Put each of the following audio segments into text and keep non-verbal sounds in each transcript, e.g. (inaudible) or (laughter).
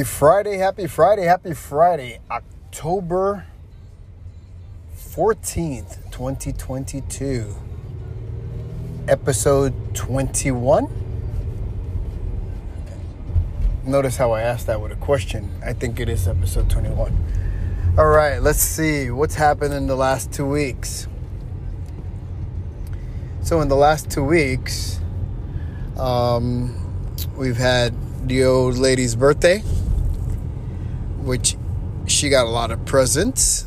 Happy Friday, happy Friday, happy Friday, October 14th, 2022, episode 21. Notice how I asked that with a question. I think it is episode 21. All right, let's see what's happened in the last two weeks. So, in the last two weeks, um, we've had the old lady's birthday, which she got a lot of presents,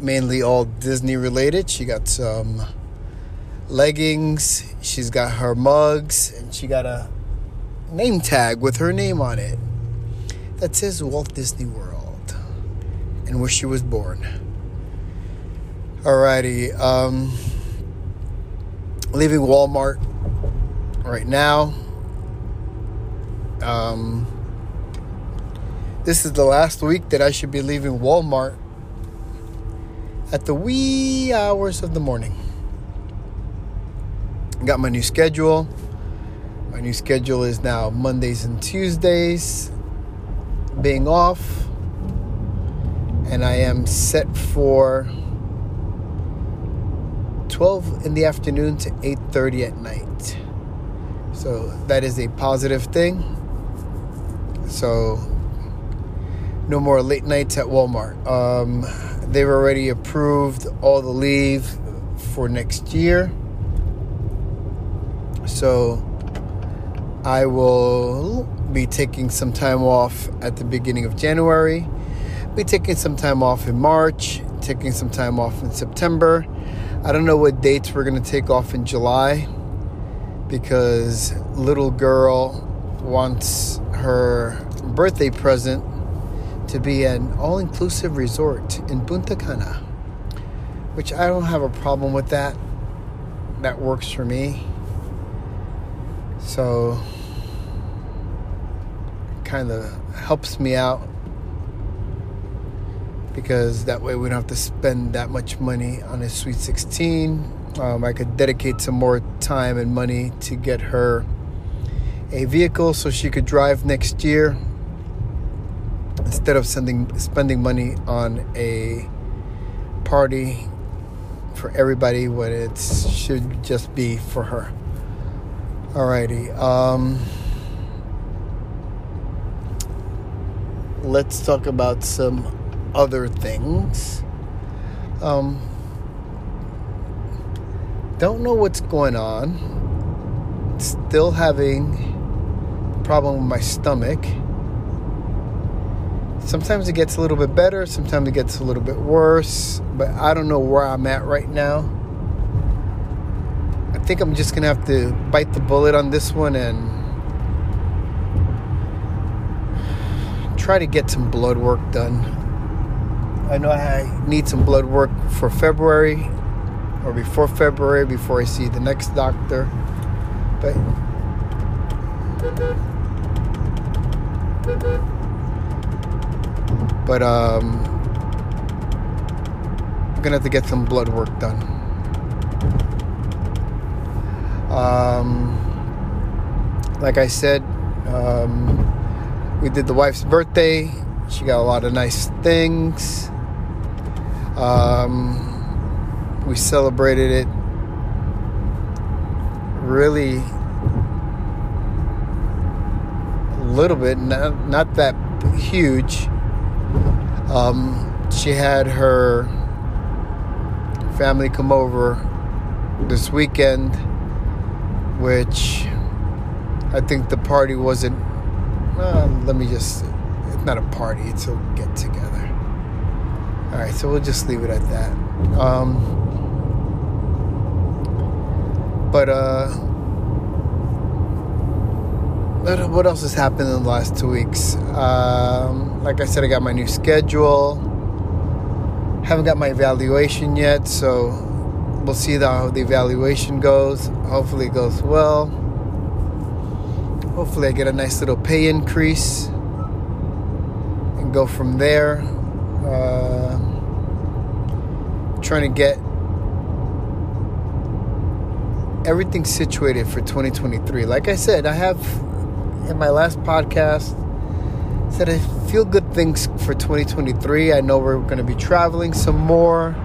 mainly all Disney related. She got some leggings, she's got her mugs, and she got a name tag with her name on it that says Walt Disney World and where she was born. Alrighty, um, leaving Walmart right now. Um, this is the last week that I should be leaving Walmart at the wee hours of the morning. Got my new schedule. My new schedule is now Mondays and Tuesdays being off. And I am set for 12 in the afternoon to 8:30 at night. So that is a positive thing. So no more late nights at Walmart. Um, they've already approved all the leave for next year. So I will be taking some time off at the beginning of January, be taking some time off in March, taking some time off in September. I don't know what dates we're going to take off in July because little girl wants her birthday present to be an all inclusive resort in Punta Cana, which I don't have a problem with that. That works for me. So, kind of helps me out because that way we don't have to spend that much money on a Sweet 16. Um, I could dedicate some more time and money to get her a vehicle so she could drive next year instead of sending spending money on a party for everybody when it should just be for her. Alrighty. Um, let's talk about some other things. Um, don't know what's going on. Still having problem with my stomach. Sometimes it gets a little bit better, sometimes it gets a little bit worse, but I don't know where I'm at right now. I think I'm just gonna have to bite the bullet on this one and try to get some blood work done. I know I need some blood work for February or before February before I see the next doctor. But but um, I'm gonna have to get some blood work done. Um, like I said, um, we did the wife's birthday. She got a lot of nice things. Um, we celebrated it really a little bit, not, not that huge. Um, she had her family come over this weekend, which I think the party wasn't. Let me just. It's not a party, it's a get together. Alright, so we'll just leave it at that. Um, but uh, what else has happened in the last two weeks? Um, like I said, I got my new schedule. Haven't got my evaluation yet, so we'll see how the evaluation goes. Hopefully, it goes well. Hopefully, I get a nice little pay increase and go from there. Uh, trying to get everything situated for 2023. Like I said, I have in my last podcast said I feel good things for 2023. I know we're going to be traveling some more,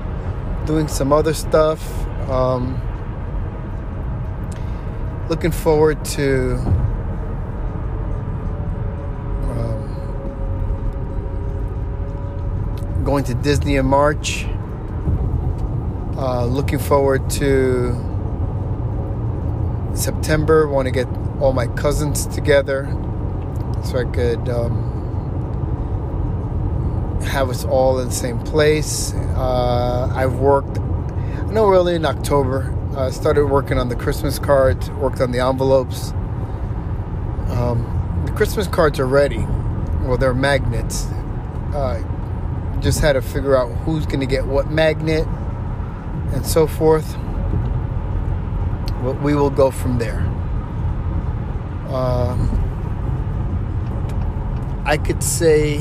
doing some other stuff. Um, looking forward to um, going to Disney in March. Uh, looking forward to September. Want to get all my cousins together so I could um, have us all in the same place. Uh, I've worked, I know early in October, I uh, started working on the Christmas cards, worked on the envelopes. Um, the Christmas cards are ready. Well, they're magnets. Uh, just had to figure out who's going to get what magnet and so forth. Well, we will go from there. Uh, I could say,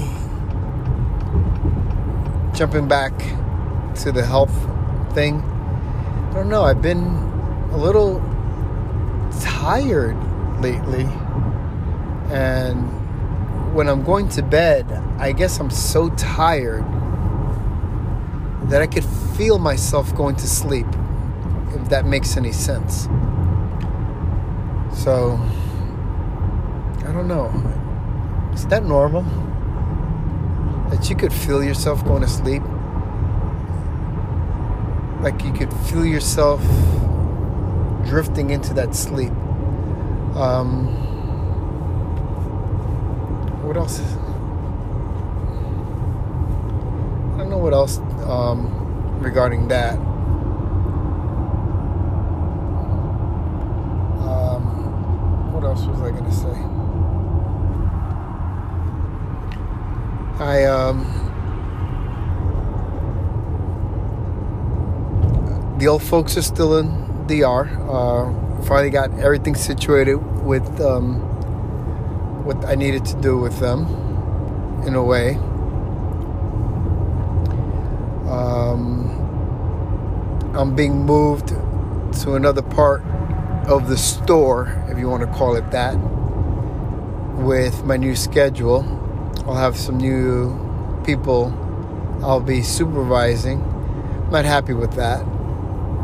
jumping back to the health thing, I don't know, I've been a little tired lately. And when I'm going to bed, I guess I'm so tired that I could feel myself going to sleep, if that makes any sense. So, don't know. Is that normal? That you could feel yourself going to sleep? Like you could feel yourself drifting into that sleep. Um, what else? I don't know what else um, regarding that. Um, what else was I going to say? I um, the old folks are still in DR. Uh, finally got everything situated with um, what I needed to do with them, in a way. Um, I'm being moved to another part of the store, if you want to call it that, with my new schedule. I'll have some new people I'll be supervising. I'm not happy with that.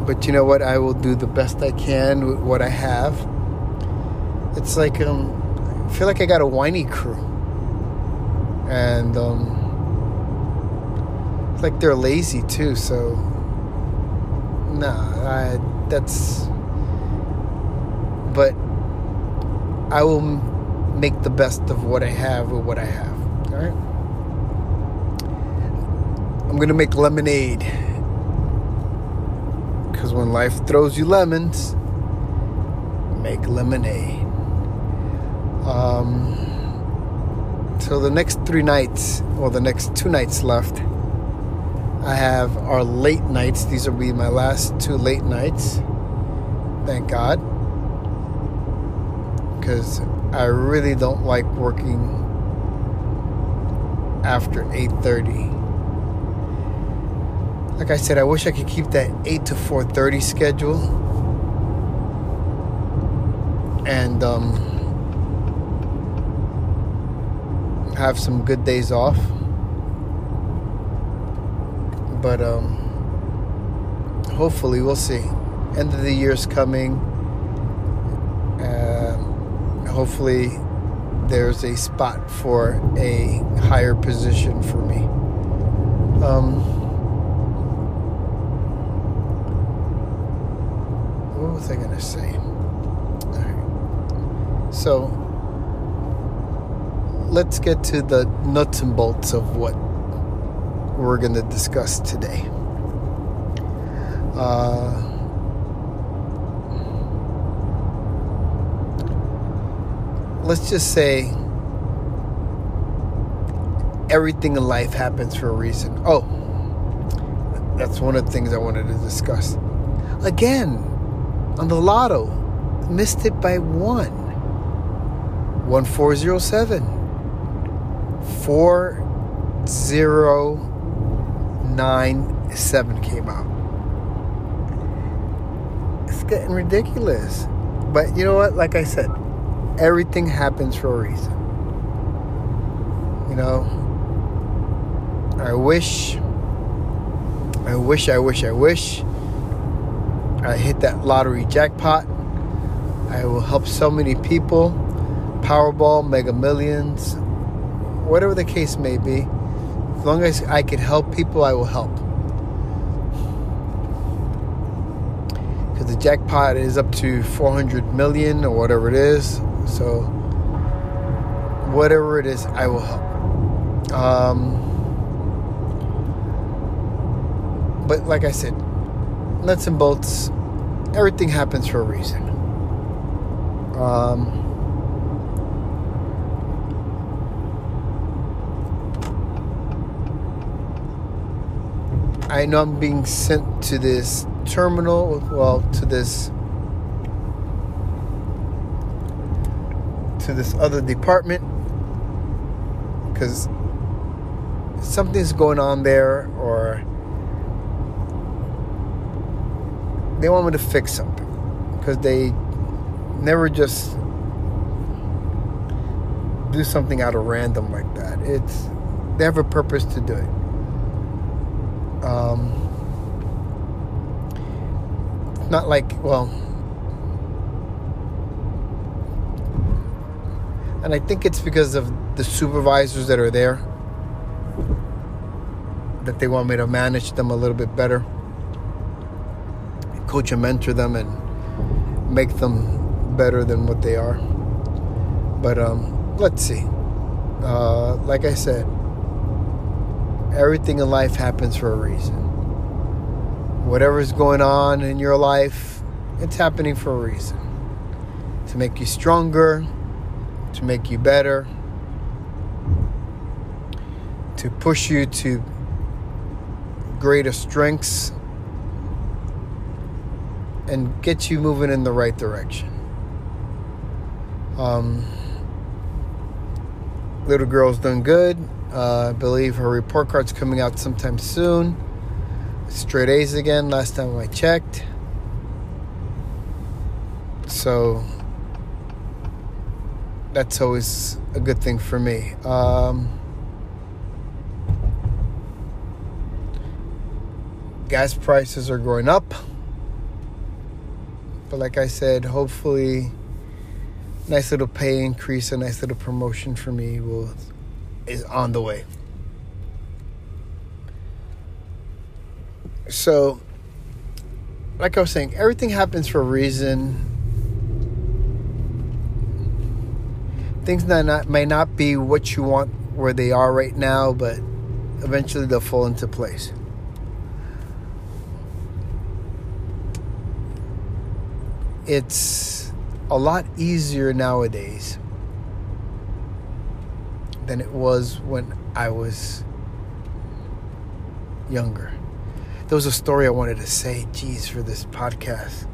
But you know what? I will do the best I can with what I have. It's like um, I feel like I got a whiny crew, and um, it's like they're lazy too. So, nah, I, that's. But I will make the best of what I have with what I have. All right. I'm gonna make lemonade because when life throws you lemons, make lemonade. Um, so the next three nights, or the next two nights left, I have our late nights. These will be my last two late nights. Thank God. Because I really don't like working after 8:30 like I said, I wish I could keep that 8 to 4:30 schedule. And um, have some good days off. But um, hopefully, we'll see. End of the year's coming. Uh, hopefully, there's a spot for a higher position for me. Um, what was I going to say? So, let's get to the nuts and bolts of what we're going to discuss today. Uh, let's just say everything in life happens for a reason. Oh, that's one of the things I wanted to discuss. Again, on the lotto. Missed it by one. 1407. 4097 came out. It's getting ridiculous. But you know what? Like I said, everything happens for a reason. You know, I wish, I wish, I wish, I wish I hit that lottery jackpot. I will help so many people. Powerball, Mega Millions, whatever the case may be. As long as I can help people, I will help. Because the jackpot is up to 400 million or whatever it is. So, whatever it is, I will help. Um, but like I said, nuts and bolts, everything happens for a reason. Um, I know I'm being sent to this terminal, well, to this this other department because something's going on there or they want me to fix something because they never just do something out of random like that. It's they have a purpose to do it. Um, not like well, and I think it's because of the supervisors that are there that they want me to manage them a little bit better coach and mentor them and make them better than what they are. But um, let's see. Uh, like I said, everything in life happens for a reason. Whatever's going on in your life, it's happening for a reason. To make you stronger, to make you better, to push you to greater strengths and get you moving in the right direction. Um, little girl's done good. Uh, I believe her report card's coming out sometime soon. Straight A's again, last time I checked. So that's always a good thing for me. Um, gas prices are going up. But like I said, hopefully, nice little pay increase, a nice little promotion for me will is on the way. So, like I was saying, everything happens for a reason. Things that not, may not be what you want where they are right now, but eventually they'll fall into place. it's a lot easier nowadays than it was when I was younger. There was a story I wanted to say, geez, for this podcast.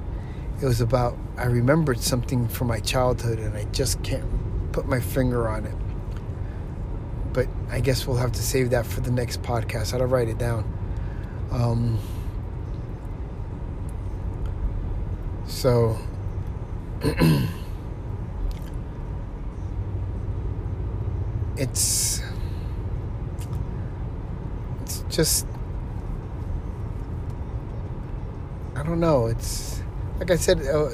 It was about, I remembered something from my childhood and I just can't put my finger on it. But I guess we'll have to save that for the next podcast. I'll write it down. Um, So, (clears throat) it's it's just I don't know. It's like I said uh,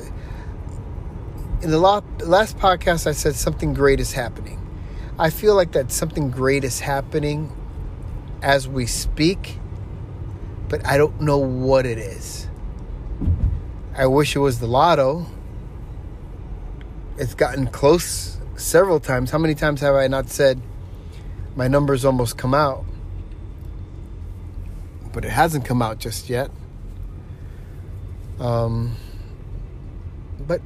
in the last, podcast. I said something great is happening. I feel like that something great is happening as we speak, but I don't know what it is. I wish it was the lotto. It's gotten close several times. How many times have I not said my numbers almost come out? But it hasn't come out just yet. Um, but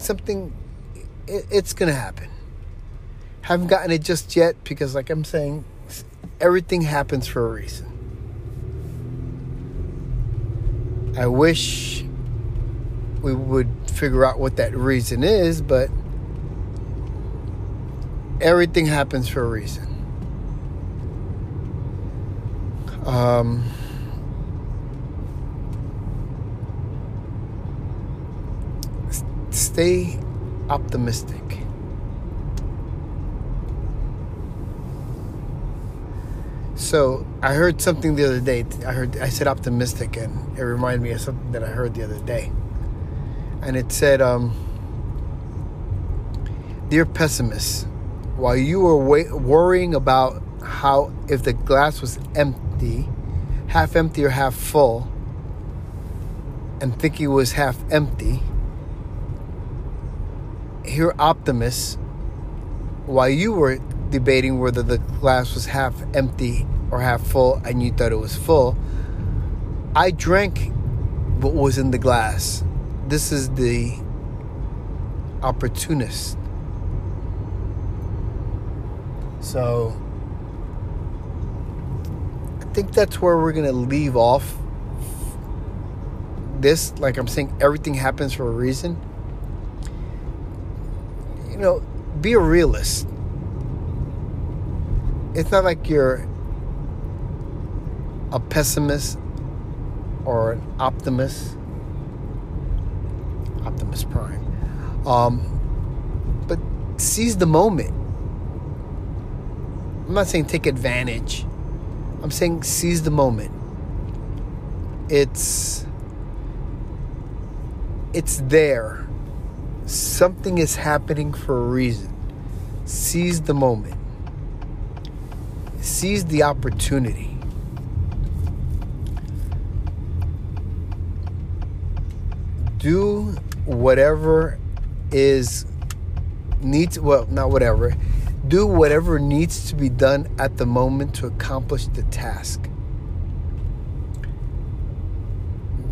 something, it, it's going to happen. Haven't gotten it just yet because, like I'm saying, everything happens for a reason. I wish we would figure out what that reason is, but everything happens for a reason. Um, stay optimistic. So I heard something the other day. I heard I said optimistic, and it reminded me of something that I heard the other day. And it said, um, "Dear pessimist, while you were wa- worrying about how if the glass was empty, half empty or half full, and thinking it was half empty, here optimists, while you were debating whether the glass was half empty or half full and you thought it was full, I drank what was in the glass. This is the opportunist. So I think that's where we're going to leave off this. Like I'm saying, everything happens for a reason. You know, be a realist it's not like you're a pessimist or an optimist. Optimus Prime. Um, but seize the moment. I'm not saying take advantage. I'm saying seize the moment. It's it's there. Something is happening for a reason. Seize the moment seize the opportunity. Do whatever is needs well not whatever do whatever needs to be done at the moment to accomplish the task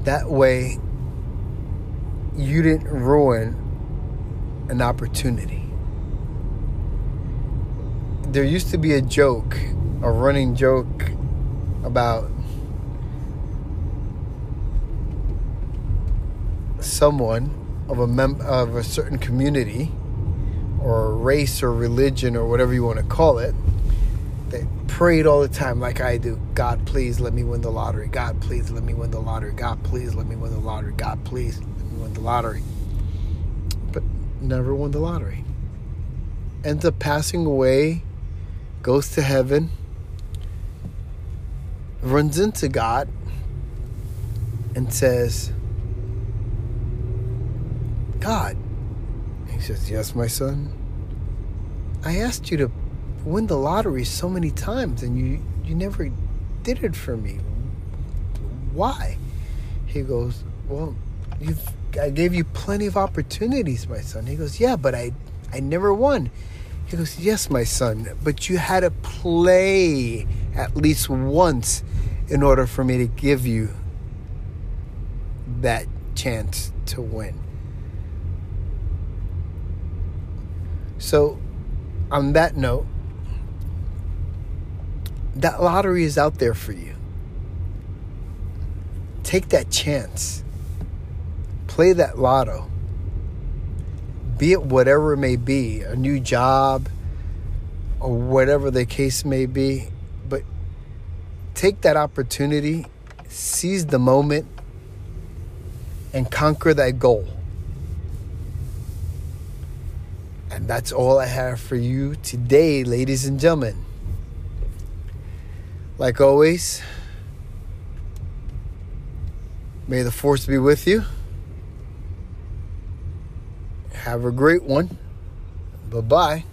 that way you didn't ruin an opportunity. There used to be a joke a running joke about someone of a mem- of a certain community or race or religion or whatever you want to call it that prayed all the time like I do God please let me win the lottery. God please let me win the lottery. God please let me win the lottery. God please let me win the lottery never won the lottery ends up passing away goes to heaven runs into God and says, God, he says, Yes, my son. I asked you to win the lottery so many times and you, you never did it for me. Why? He goes, Well, you've I gave you plenty of opportunities, my son. He goes, Yeah, but I I never won. He goes, Yes, my son, but you had to play at least once in order for me to give you that chance to win. So, on that note, that lottery is out there for you. Take that chance. Play that lotto. Be it whatever it may be a new job or whatever the case may be but take that opportunity, seize the moment, and conquer that goal. And that's all I have for you today, ladies and gentlemen. Like always, may the force be with you. Have a great one. Bye bye.